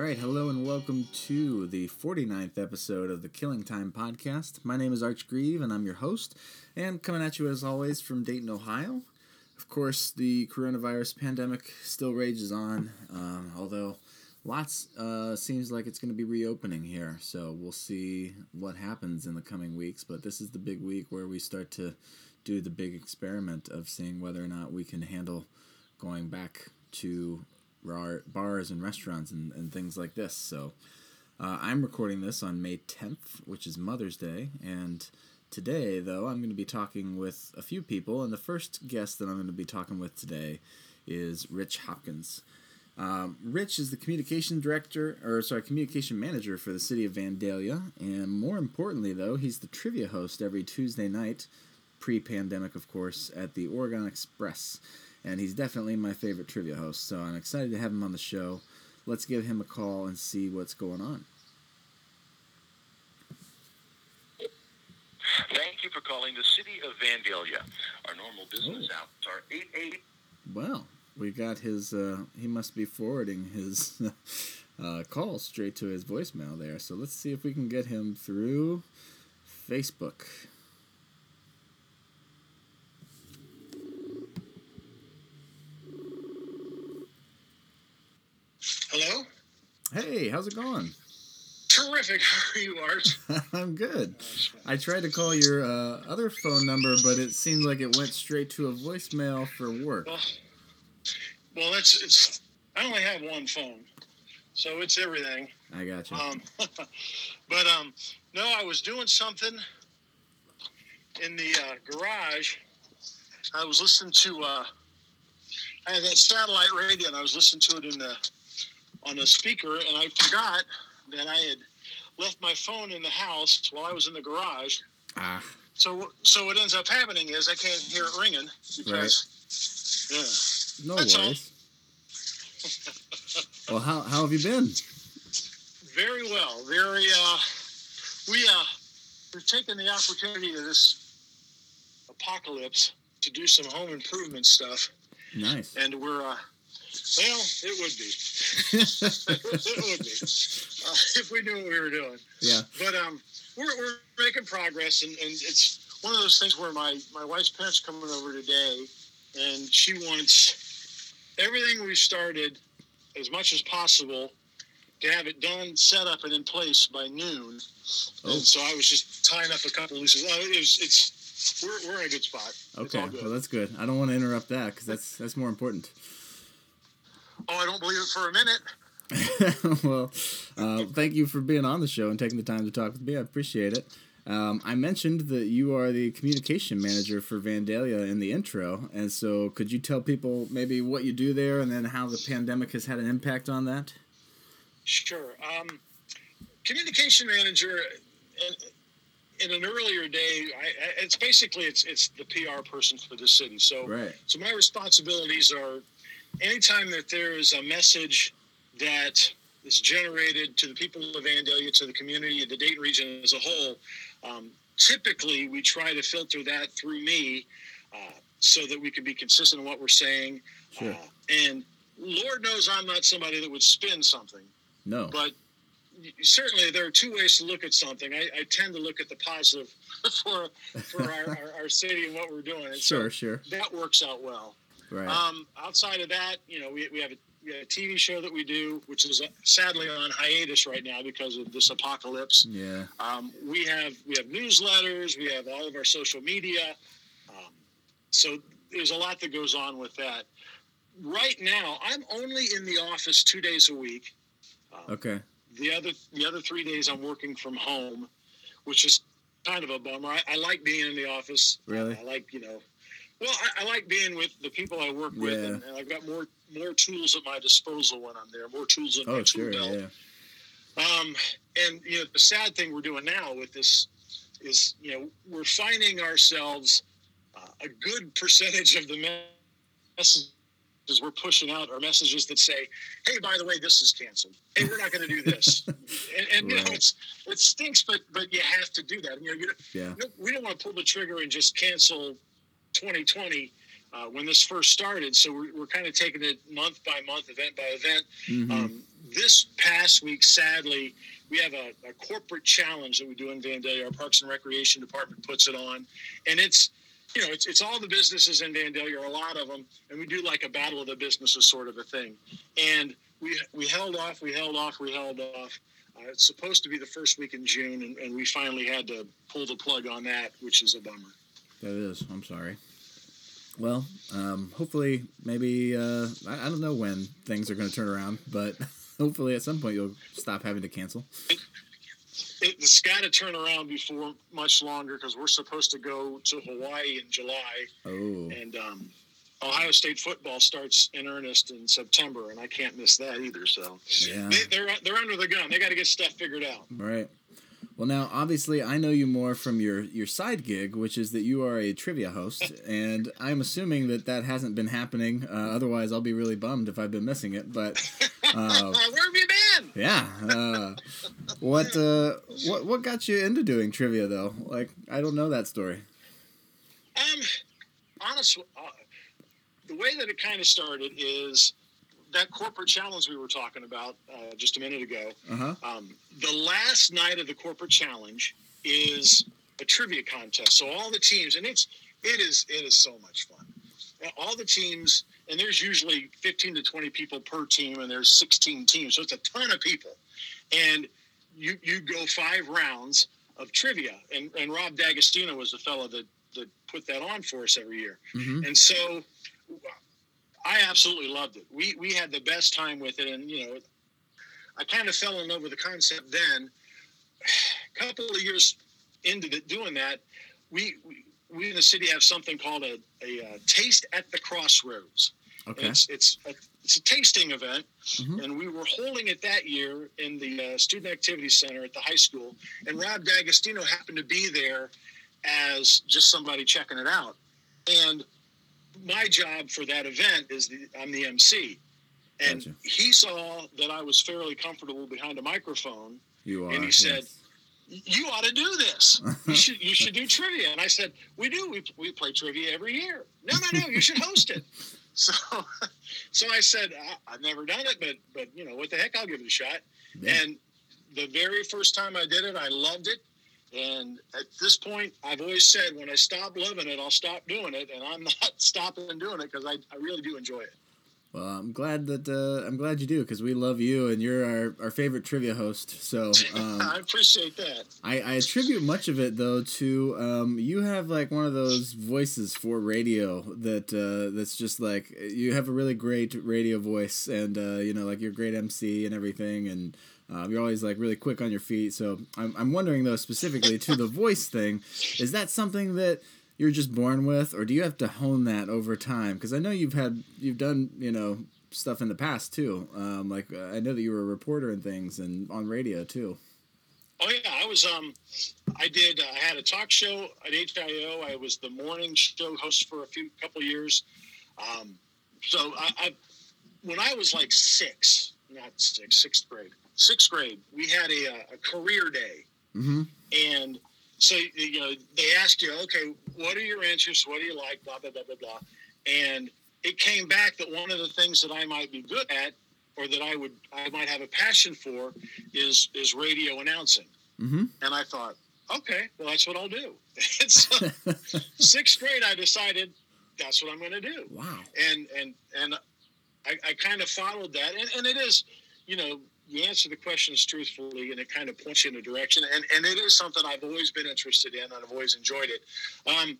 All right, hello and welcome to the 49th episode of the Killing Time podcast. My name is Arch Grieve and I'm your host, and coming at you as always from Dayton, Ohio. Of course, the coronavirus pandemic still rages on, um, although lots uh, seems like it's going to be reopening here. So we'll see what happens in the coming weeks. But this is the big week where we start to do the big experiment of seeing whether or not we can handle going back to bar- bars and restaurants and, and things like this. So uh, I'm recording this on May 10th, which is Mother's Day. And today, though, I'm going to be talking with a few people. And the first guest that I'm going to be talking with today is Rich Hopkins. Um, Rich is the communication director, or sorry, communication manager for the city of Vandalia, and more importantly, though, he's the trivia host every Tuesday night, pre-pandemic, of course, at the Oregon Express. And he's definitely my favorite trivia host, so I'm excited to have him on the show. Let's give him a call and see what's going on. Thank you for calling the city of Vandalia. Our normal business Oh. hours are 8 8. Well, we got his. Uh, he must be forwarding his uh, call straight to his voicemail there. So let's see if we can get him through Facebook. Hello? Hey, how's it going? Terrific. How are you, Art? I'm good. I tried to call your uh, other phone number, but it seemed like it went straight to a voicemail for work. Well, well, it's it's. I only have one phone, so it's everything. I got you. Um, but um, no, I was doing something in the uh, garage. I was listening to. Uh, I had that satellite radio, and I was listening to it in the on a speaker, and I forgot that I had left my phone in the house while I was in the garage. Ah, So, so what ends up happening is I can't hear it ringing because, no That's worries. well, how, how have you been? very well. Very, uh, we uh, we've taken the opportunity of this apocalypse to do some home improvement stuff, Nice. and we're, uh, well, it would be, it would be, uh, if we knew what we were doing. yeah. But um, we're, we're making progress, and, and it's one of those things where my, my wife's parents coming over today, and she wants everything we started as much as possible to have it done, set up, and in place by noon. Oh. And so I was just tying up a couple of loose. ends. It was, it's we're, we're in a good spot. Okay. good. Well, that's good. I don't want to interrupt that because that's that's more important. Oh, I don't believe it for a minute. well, uh, thank you for being on the show and taking the time to talk with me. I appreciate it. Um, I mentioned that you are the communication manager for Vandalia in the intro, and so could you tell people maybe what you do there and then how the pandemic has had an impact on that? Sure. Um, communication manager. In, in an earlier day, I, it's basically it's it's the PR person for the city. So Right. so my responsibilities are anytime that there is a message that is generated to the people of Vandalia, to the community, the Dayton region as a whole. Um, typically, we try to filter that through me uh, so that we can be consistent in what we're saying. Sure. Uh, and Lord knows I'm not somebody that would spin something No. but certainly there are two ways to look at something. I, I tend to look at the positive for for our, our, our city and what we're doing. And so Sure. Sure. that works out well. Right. Um, outside of that, you know, we, we, have a, we have a TV show that we do, which is uh, sadly on hiatus right now because of this apocalypse. yeah. Um, we have we have newsletters, we have all of our social media. Um, so there's a lot that goes on with that. Right now, I'm only in the office two days a week. Um, Okay. the other the other three days I'm working from home, which is kind of a bummer. I, I like being in the office. Really? I like you know, well, I, I like being with the people I work with, Yeah. and, and I've got more more tools at my disposal when I'm there. More tools in my Oh, tool belt. Yeah. Um, and you know, the sad thing we're doing now with this is, you know, we're finding ourselves uh, a good percentage of the messages we're pushing out are messages that say, "Hey, by the way, this is canceled. Hey, we're not going to do this." and and you know, it's it stinks, but but you have to do that. You know, you Yeah. no, we don't want to pull the trigger and just cancel 2020 uh, when this first started. So we're, we're kind of taking it month by month, event by event. Mhm. Um, this past week, sadly, we have a, a corporate challenge that we do in Vandalia. Our Parks and Recreation Department puts it on, and it's you know it's it's all the businesses in Vandalia, a lot of them, and we do like a battle of the businesses sort of a thing. And we we held off, we held off, we held off. Uh, it's supposed to be the first week in June, and, and we finally had to pull the plug on that, which is a bummer. That is. I'm sorry. Well, um, hopefully, maybe uh, I, I don't know when things are going to turn around, but hopefully at some point you'll stop having to cancel. It, it's got to turn around before much longer because we're supposed to go to Hawaii in July, Oh, and um, Ohio State football starts in earnest in September, and I can't miss that either. So yeah. they, they're they're under the gun. They got to get stuff figured out. Right. Well, now obviously I know you more from your your side gig, which is that you are a trivia host, and I'm assuming that that hasn't been happening. Uh, otherwise, I'll be really bummed if I've been missing it. But uh, Where have you been? yeah, uh, what uh, what what got you into doing trivia though? Like I don't know that story. Um, honestly, uh, the way that it kind of started is that corporate challenge we were talking about uh, just a minute ago. Uh huh. Um, the last night of the corporate challenge is a trivia contest. So all the teams, and it's it is it is so much fun. All the teams, and there's usually 15 to 20 people per team, and there's 16 teams, so it's a ton of people. And you you go five rounds of trivia, and and Rob D'Agostino was the fellow that that put that on for us every year. hmm And so I absolutely loved it. We we had the best time with it, and you know, I kind of fell in love with the concept then. A couple of years into the, doing that, we, we we in the city have something called a, a, uh taste at the crossroads. Okay. It's it's a, it's a tasting event, Mhm. and we were holding it that year in the uh, student activity center at the high school. And Rob D'Agostino happened to be there as just somebody checking it out. And my job for that event is the, I'm the MC, and Gotcha. he saw that I was fairly comfortable behind a microphone. You are. and he said, yes. You ought to do this. You should you should do trivia. And I said, We do. We, we play trivia every year. No, no, no. You should host it. So, so I said, I, I've never done it, but but you know what the heck, I'll give it a shot. Yeah. And the very first time I did it, I loved it. And at this point, I've always said when I stop loving it, I'll stop doing it, and I'm not stopping doing it because I, I really do enjoy it. Well, I'm glad that uh, I'm glad you do because we love you and you're our, our favorite trivia host. So um, I appreciate that. I, I attribute much of it though to um, you have like one of those voices for radio that uh, that's just like you have a really great radio voice and uh, you know like you're a great MC and everything and uh, you're always like really quick on your feet. So I'm I'm wondering though specifically to the voice thing, is that something that you're just born with or do you have to hone that over time? Because I know you've had you've done you know stuff in the past too. Um, like uh, I know that you were a reporter and things and on radio too. Oh yeah, I was. Um, I did. Uh, I had a talk show at HIO. I was the morning show host for a few couple years. Um, so I, I, when I was like six, not six, sixth grade, sixth grade, we had a, uh, a career day, Mm-hmm. and so you know they asked you, okay, what are your interests? What do you like? Blah blah blah blah blah, and it came back that one of the things that I might be good at, or that I would I might have a passion for, is is radio announcing. Mm-hmm. And I thought, okay, well, that's what I'll do. So sixth grade, I decided that's what I'm going to do. wow. And and and I, I kind of followed that. And, and it is, you know, you answer the questions truthfully, and it kind of points you in a direction. And and it is something I've always been interested in, and I've always enjoyed it. Um,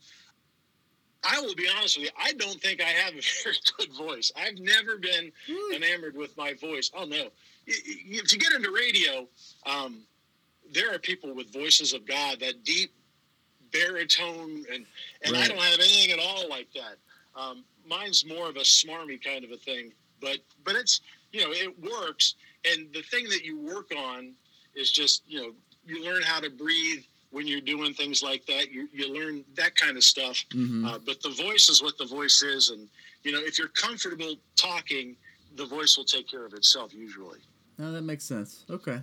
I will be honest with you. I don't think I have a very good voice. I've never been enamored with my voice. Oh no! If you get into radio, um, there are people with voices of God, that deep baritone, and and I don't have anything at all like that. Um, mine's more of a smarmy kind of a thing, but but it's you know it works. And the thing that you work on is just you know you learn how to breathe when you're doing things like that. You you learn that kind of stuff. Mm-hmm. Uh, but the voice is what the voice is, and you know if you're comfortable talking, the voice will take care of itself usually. no, that makes sense. Okay.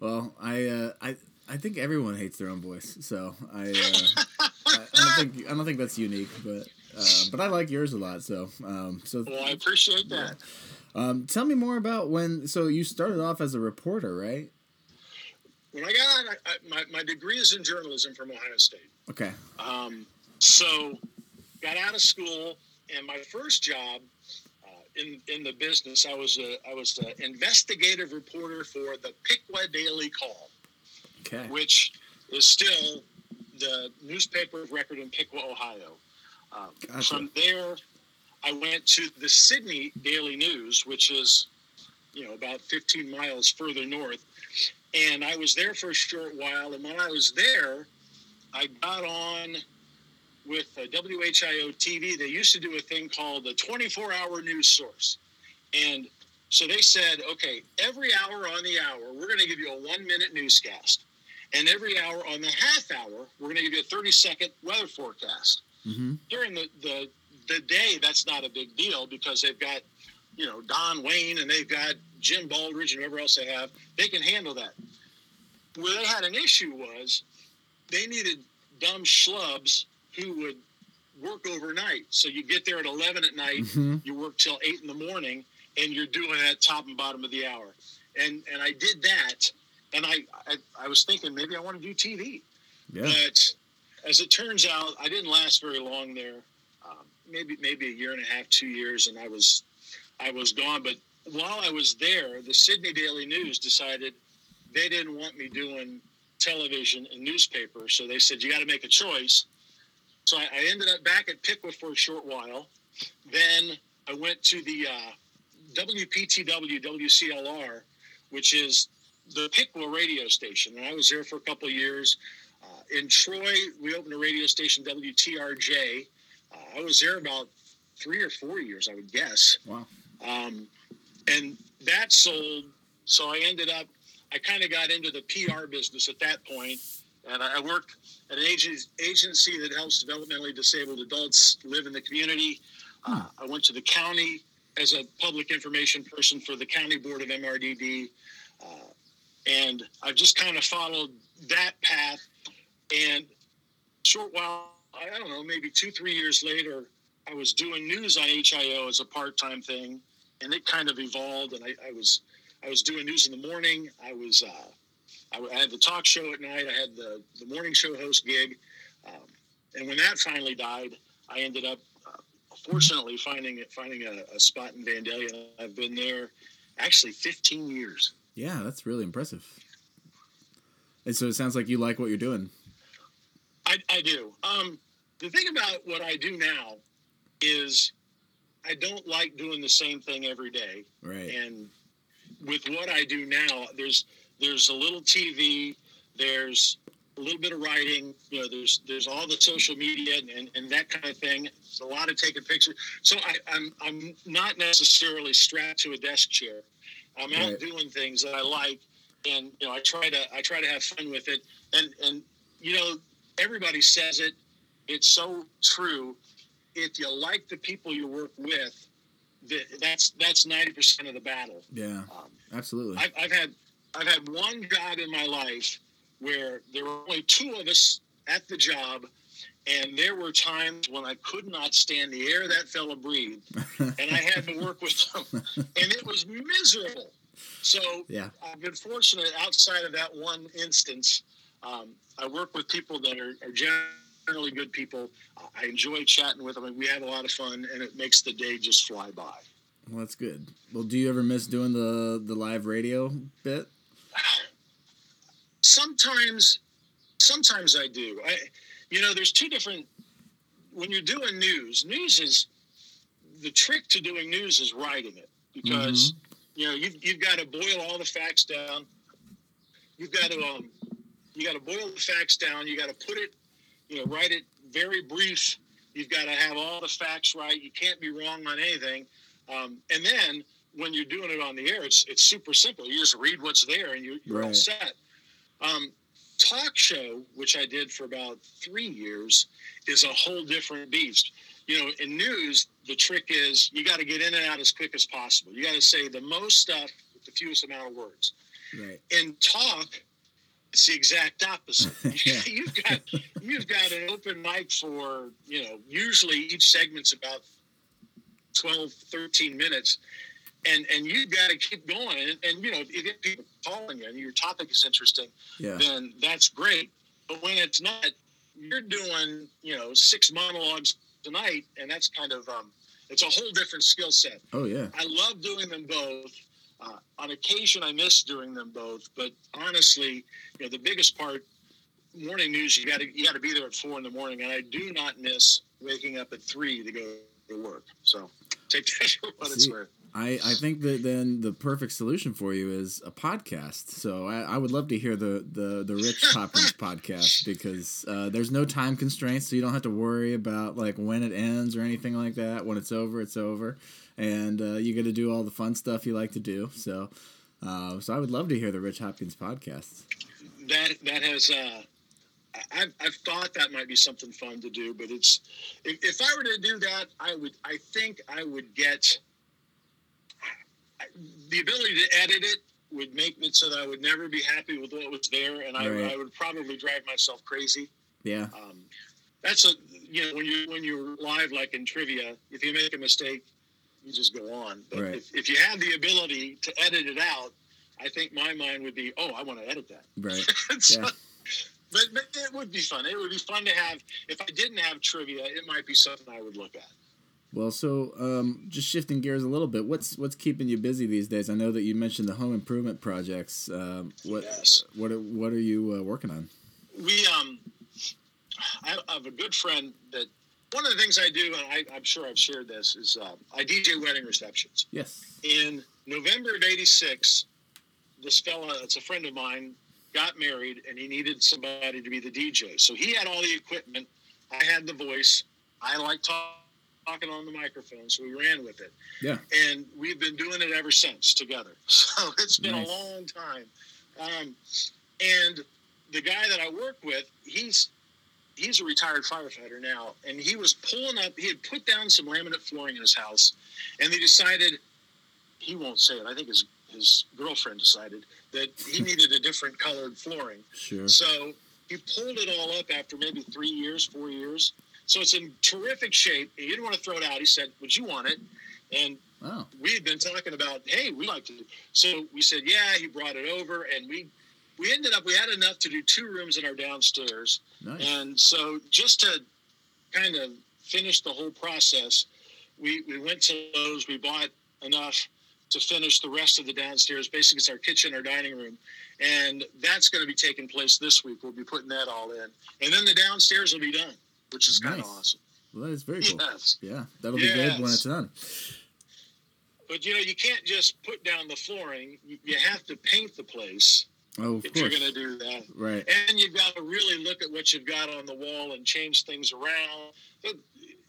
Well, I uh, I I think everyone hates their own voice, so I uh, I, I don't think I don't think that's unique, but uh, but I like yours a lot. So, um, so Well, I appreciate that. um, tell me more about when. So you started off as a reporter, right? When I got out, I, I, my, my degree is in journalism from Ohio State. Okay. Um, so, got out of school, and my first job uh, in in the business, I was a I was an investigative reporter for the Piqua Daily Call, Okay. which is still the newspaper of record in Piqua, Ohio. Um, Gotcha. From there, I went to the Sidney Daily News, which is you know about 15 miles further north, and I was there for a short while. And when I was there, I got on with WHIO TV. They used to do a thing called the 24 hour news source. And so they said, okay, every hour on the hour, we're going to give you a one minute newscast. And every hour on the half hour, we're going to give you a 30 second weather forecast. Mm-hmm. During the, the, the day, that's not a big deal because they've got, you know, Don Wayne and they've got Jim Baldridge and whoever else they have. They can handle that. Where they had an issue was they needed dumb schlubs who would work overnight. So you get there at 11 at night, Mm-hmm. you work till 8 in the morning, and you're doing that top and bottom of the hour. And and I did that, and I, I, I was thinking maybe I want to do TV. Yeah. But as it turns out, I didn't last very long there. Um, maybe maybe a year and a half, two years, and I was I was gone. But while I was there, the Sidney Daily News decided they didn't want me doing television and newspaper, so they said you got to make a choice. So I, I ended up back at Piqua for a short while. Then I went to the uh, WPTW WCLR, which is the Piqua radio station, and I was there for a couple of years. In Troy, we opened a radio station, WTRJ. Uh, I was there about three or four years, I would guess. Wow. Um, and that sold. So I ended up, I kind of got into the PR business at that point, and I I worked at an agency, agency that helps developmentally disabled adults live in the community. Uh, I went to the county as a public information person for the county board of MRDD, uh, and I've just kind of followed that path. And short while, I don't know, maybe two, three years later, I was doing news on HIO as a part-time thing, and it kind of evolved. And I, I was, I was doing news in the morning. I was, uh, I, I had the talk show at night. I had the the morning show host gig, um, and when that finally died, I ended up, uh, fortunately, finding it, finding a, a spot in Vandalia. I've been there actually 15 years. Yeah, that's really impressive. And so it sounds like you like what you're doing. I, I do. Um, the thing about what I do now is I don't like doing the same thing every day. Right. And with what I do now, there's there's a little TV, there's a little bit of writing, you know, there's there's all the social media and, and, and that kind of thing. There's a lot of taking pictures. So I, I'm I'm not necessarily strapped to a desk chair. I'm out Right. doing things that I like, and you know, I try to I try to have fun with it. And and you know, everybody says it. It's so true. If you like the people you work with, that's that's ninety percent of the battle. Yeah, Um, absolutely. I've, I've had I've had one job in my life where there were only two of us at the job, and there were times when I could not stand the air that fella breathed, and I had to work with them, and it was miserable. So yeah. I've been fortunate outside of that one instance. Um, I work with people that are, are generally good people. I enjoy chatting with them, and we have a lot of fun, and it makes the day just fly by. Well, that's good. Well, do you ever miss doing the the live radio bit? sometimes sometimes i do i you know there's two different when you're doing news news is the trick to doing news is writing it because you know you've, you've got to boil all the facts down you've got to um you got to boil the facts down you got to put it you know write it very brief you've got to have all the facts right you can't be wrong on anything um, and then when you're doing it on the air it's it's super simple you just read what's there and you, you're all set um, talk show, which I did for about three years, is a whole different beast. You know, in news, the trick is you got to get in and out as quick as possible. You got to say the most stuff with the fewest amount of words. Right. In talk, it's the exact opposite. Yeah. you've got you've got an open mic for you know usually each segment's about 12, 13 minutes, and and you've got to keep going. And, and you know if you get people calling you and your topic is interesting, Yeah. then that's great. But when it's not, you're doing you know six monologues tonight, and that's kind of um, it's a whole different skill set. Oh yeah. I love doing them both. Uh, on occasion, I miss doing them both, but honestly, you know, the biggest part, morning news, you got to you got to be there at four in the morning, and I do not miss waking up at three to go to work. So take that for what it's See, worth. I, I think that then the perfect solution for you is a podcast. So I, I would love to hear the the, the Rich Hopkins podcast because uh, there's no time constraints, so you don't have to worry about like when it ends or anything like that. When it's over, it's over, and uh, you get to do all the fun stuff you like to do. So uh, so I would love to hear the Rich Hopkins podcast. That that has. Uh, I- I've, I've thought that might be something fun to do, but it's if, if I were to do that, I would I think I would get the ability to edit it would make it so that I would never be happy with what was there, and I, Right. I would probably drive myself crazy. Yeah, Um, that's a you know when you when you're live like in trivia, if you make a mistake, you just go on. But Right. if, if you have the ability to edit it out, I think my mind would be, oh, I want to edit that. right. So- Yeah. but, but it would be fun. It would be fun to have. If I didn't have trivia, it might be something I would look at. Well, so um, just shifting gears a little bit, what's what's keeping you busy these days? I know that you mentioned the home improvement projects. Um, what Yes. what are, what are you uh, working on? We um, I have a good friend that one of the things I do, and I, I'm sure I've shared this, is uh, I DJ wedding receptions. Yes. in November of '86, this fella, it's a friend of mine, got married and he needed somebody to be the DJ. So he had all the equipment. I had the voice. I like talk, talking on the microphone, so we ran with it. Yeah. And we've been doing it ever since together. So it's been Nice. a long time. Um, and the guy that I work with, he's he's a retired firefighter now, and he was pulling up. He had put down some laminate flooring in his house, and they decided he won't say it. I think his his girlfriend decided that he needed a different colored flooring. Sure. So he pulled it all up after maybe three years, four years. So it's in terrific shape. He didn't want to throw it out. He said, "Would you want it?" And Oh, we had been talking about, hey, we like to. So we said, yeah. He brought it over, and we we ended up we had enough to do two rooms in our downstairs. nice. And so just to kind of finish the whole process, we, we went to Lowe's, we bought enough to finish the rest of the downstairs. Basically, it's our kitchen, our dining room. And that's going to be taking place this week. We'll be putting that all in. And then the downstairs will be done, which is kind of awesome. well, that is very cool. Yes. Yeah, that'll be good when it's done. But you know, you can't just put down the flooring. You, have to paint the place Oh, of if you're going to do that. Right. and you've got to really look at what you've got on the wall and change things around.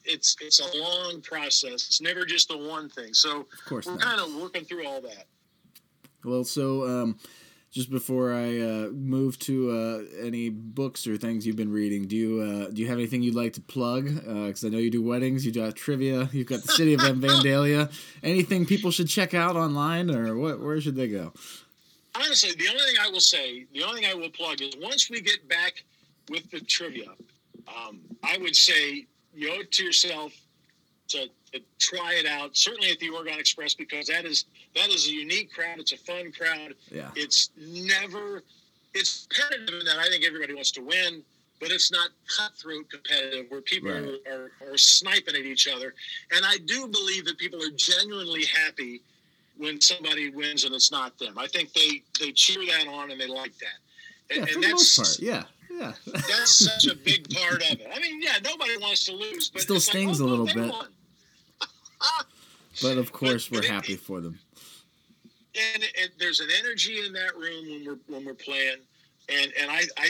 It's it's a long process. It's never just the one thing. So Of course we're not. kind of working through all that. Well, so um, just before I uh, move to uh, any books or things you've been reading, do you uh, do you have anything you'd like to plug? Because I know you do weddings, you do trivia, you've got the city of M. Vandalia. Anything people should check out online, or what? Where should they go? Honestly, the only thing I will say, the only thing I will plug is once we get back with the trivia, um, I would say you owe it to yourself to try it out. Certainly at the Oregon Express because that is that is a unique crowd. It's a fun crowd. Yeah. It's never it's competitive in that I think everybody wants to win, but it's not cutthroat competitive where people Right. are, are, are sniping at each other. And I do believe that people are genuinely happy when somebody wins and it's not them. I think they they cheer that on and they like that. Yeah, And, for and the that's most part. Yeah. Yeah. that's such a big part of it. I mean, yeah, nobody wants to lose, but Still it's like, stings oh, a little bit. won. But of course, we're happy for them. and it, there's an energy in that room when we're when we're playing, and and I I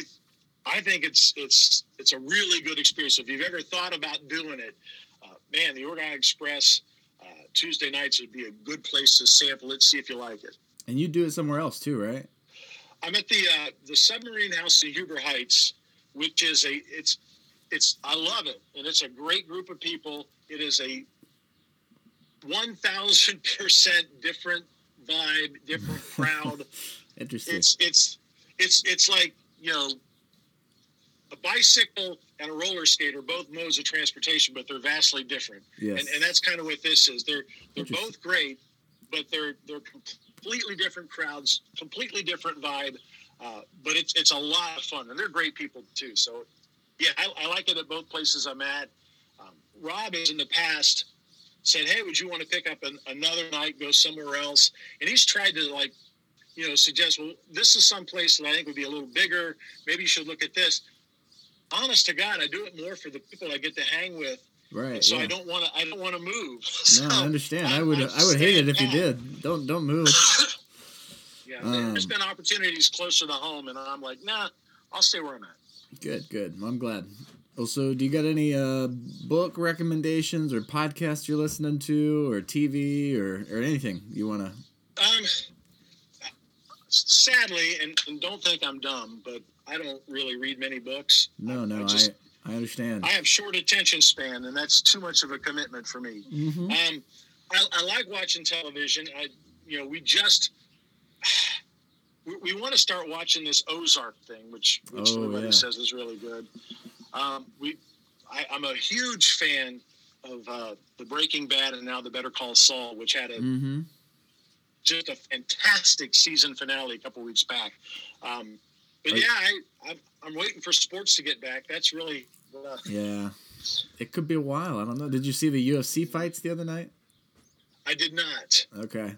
I think it's it's it's a really good experience. If you've ever thought about doing it, uh, man, the Oregon Express uh, Tuesday nights would be a good place to sample it, see if you like it. And you do it somewhere else too, right? I'm at the uh, the Submarine House in Huber Heights, which is a it's it's I love it, and it's a great group of people. It is a one thousand percent different vibe, different crowd. Interesting. it's it's it's it's like you know, a bicycle and a roller skater both modes of transportation, but they're vastly different. Yes. And, and that's kind of what this is. They're they're both great, but they're they're completely different crowds, completely different vibe. Uh, but it's it's a lot of fun, and they're great people too. So, yeah, I, I like it at both places I'm at. Um, Rob has in the past said, "Hey, would you want to pick up an, another night, go somewhere else?" And he's tried to like, you know, suggest, "Well, this is some place that I think would be a little bigger. Maybe you should look at this." Honest to God, I do it more for the people I get to hang with, Right. so yeah. I don't want to. I don't want to move. No, I understand. I I- would. I I would hate it if you did. Don't don't move. Yeah, Um, there's been opportunities closer to home, and I'm like, nah, I'll stay where I'm at. Good, good. I'm glad. Also, do you got any uh, book recommendations or podcasts you're listening to, or TV, or, or anything you want to? Um, sadly, and, and don't think I'm dumb, but I don't really read many books. No, no, I I, just I, understand. I have short attention span, and that's too much of a commitment for me. hmm Um, I, I like watching television. I, you know, we just we, we want to start watching this Ozark thing, which which Oh, everybody yeah. says is really good. Um, we, I, I'm a huge fan of uh, the Breaking Bad and now the Better Call Saul, which had a hmm just a fantastic season finale a couple weeks back. Um, but Are- yeah, I, I'm, I'm waiting for sports to get back. That's really uh, Yeah. It could be a while. I don't know. Did you see the UFC fights the other night? I did not. Okay.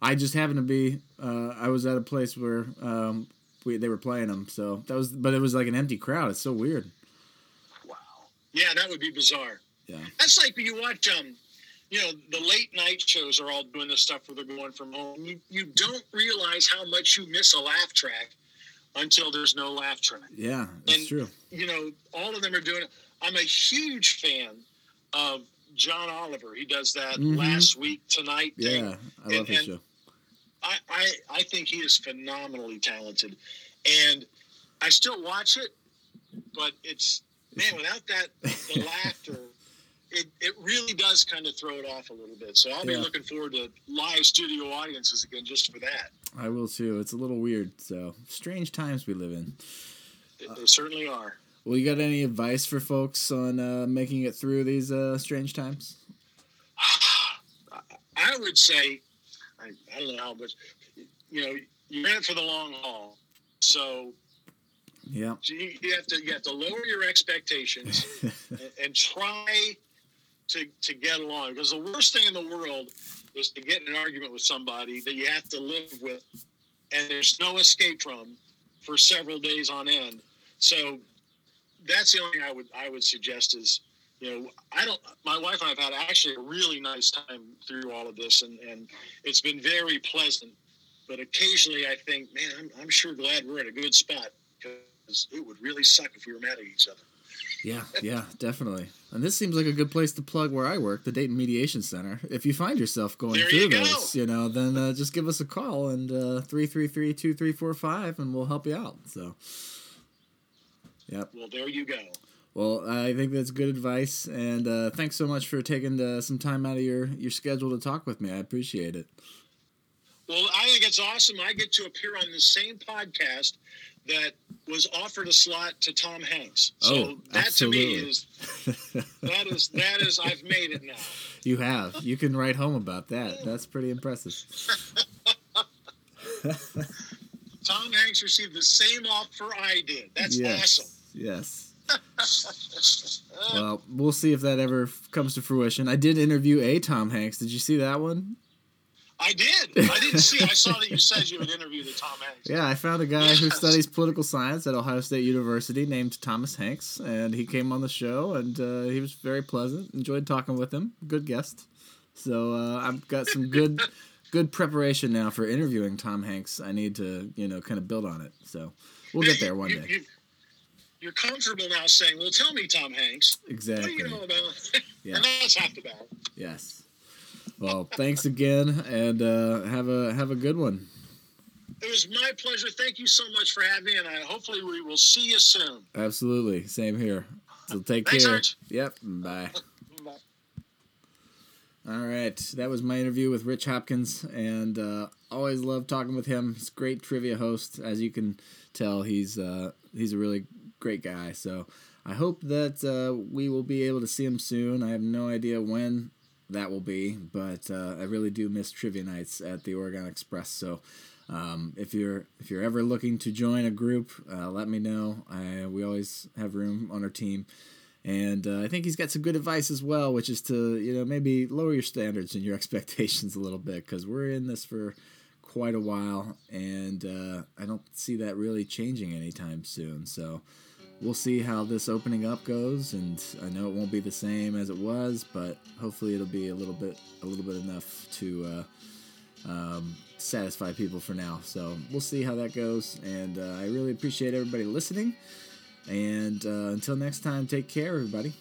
I just happened to be. Uh, I was at a place where um, we they were playing them, so that was. But it was like an empty crowd. It's so weird. Yeah, that would be bizarre. Yeah. That's like when you watch um, you know, the late night shows are all doing this stuff where they're going from home. You you don't realize how much you miss a laugh track until there's no laugh track. Yeah, it's And- true. You know, all of them are doing it. I'm a huge fan of John Oliver. He does that Mhm. last week tonight thing. Yeah, I love and- his and- show. I, I I think he is phenomenally talented, and I still watch it, but it's man without that the laughter, it, it really does kind of throw it off a little bit. So I'll be Yeah. looking forward to live studio audiences again just for that. I will too. It's a little weird. So strange times we live in. They, they certainly are. Well, you got any advice for folks on uh, making it through these uh, strange times? I would say, I, I don't know how much, you know, you're in it for the long haul. So Yeah. you, you have to you have to lower your expectations. and, and try to to get along because the worst thing in the world is to get in an argument with somebody that you have to live with and there's no escape from for several days on end so that's the only thing i would i would suggest is you know i don't my wife and i've had actually a really nice time through all of this and and it's been very pleasant but occasionally i think man i'm, I'm sure glad we're in a good spot because it would really suck if we were mad at each other Yeah, yeah, definitely. And this seems like a good place to plug where I work, the Dayton Mediation Center. If you find yourself going There through you go. you know, then uh, just give us a call and uh, three three three two three four five, and we'll help you out. So, yep. well there you go Well, I think that's good advice, and uh, thanks so much for taking uh, some time out of your your schedule to talk with me. I appreciate it. Well, I think it's awesome. I get to appear on the same podcast that was offered a slot to Tom Hanks. Oh, so Oh, that absolutely. to me is that is that is I've made it now. you have. You can write home about that. That's pretty impressive. Tom Hanks received the same offer I did. That's yes. awesome. Yes. Well, we'll see if that ever comes to fruition. I did interview a Tom Hanks. Did you see that one? I did. I didn't see. I saw that you said you had interviewed the Tom Hanks. Yeah, I found a guy who studies political science at Ohio State University named Thomas Hanks, and he came on the show, and uh, he was very pleasant. Enjoyed talking with him. Good guest. So uh, I've got some good, good preparation now for interviewing Tom Hanks. I need to, you know, kind of build on it. So we'll get there one day. you- you're comfortable now saying, "Well, tell me, Tom Hanks, what do Exactly. you know about?" Yeah. and that's half the battle. Yes. Well, thanks again, and uh, have a have a good one. It was my pleasure. Thank you so much for having me, and I, hopefully we will see you soon. Absolutely. Same here. So take Thanks, care. Arch. Yep. Bye. Bye. All right, that was my interview with Rich Hopkins, and uh, always love talking with him. He's a great trivia host, as you can tell. He's uh, he's a really great guy. So I hope that uh, we will be able to see him soon. I have no idea when that will be, but uh, I really do miss trivia nights at the Oregon Express. So um, if you're if you're ever looking to join a group, uh, let me know. I, we always have room on our team. And uh, I think he's got some good advice as well, which is to you know maybe lower your standards and your expectations a little bit because we're in this for quite a while, and uh, I don't see that really changing anytime soon. So we'll see how this opening up goes, and I know it won't be the same as it was, but hopefully it'll be a little bit a little bit enough to. Uh, um, satisfy people for now. So we'll see how that goes. And uh, I really appreciate everybody listening. And uh, until next time, take care, everybody.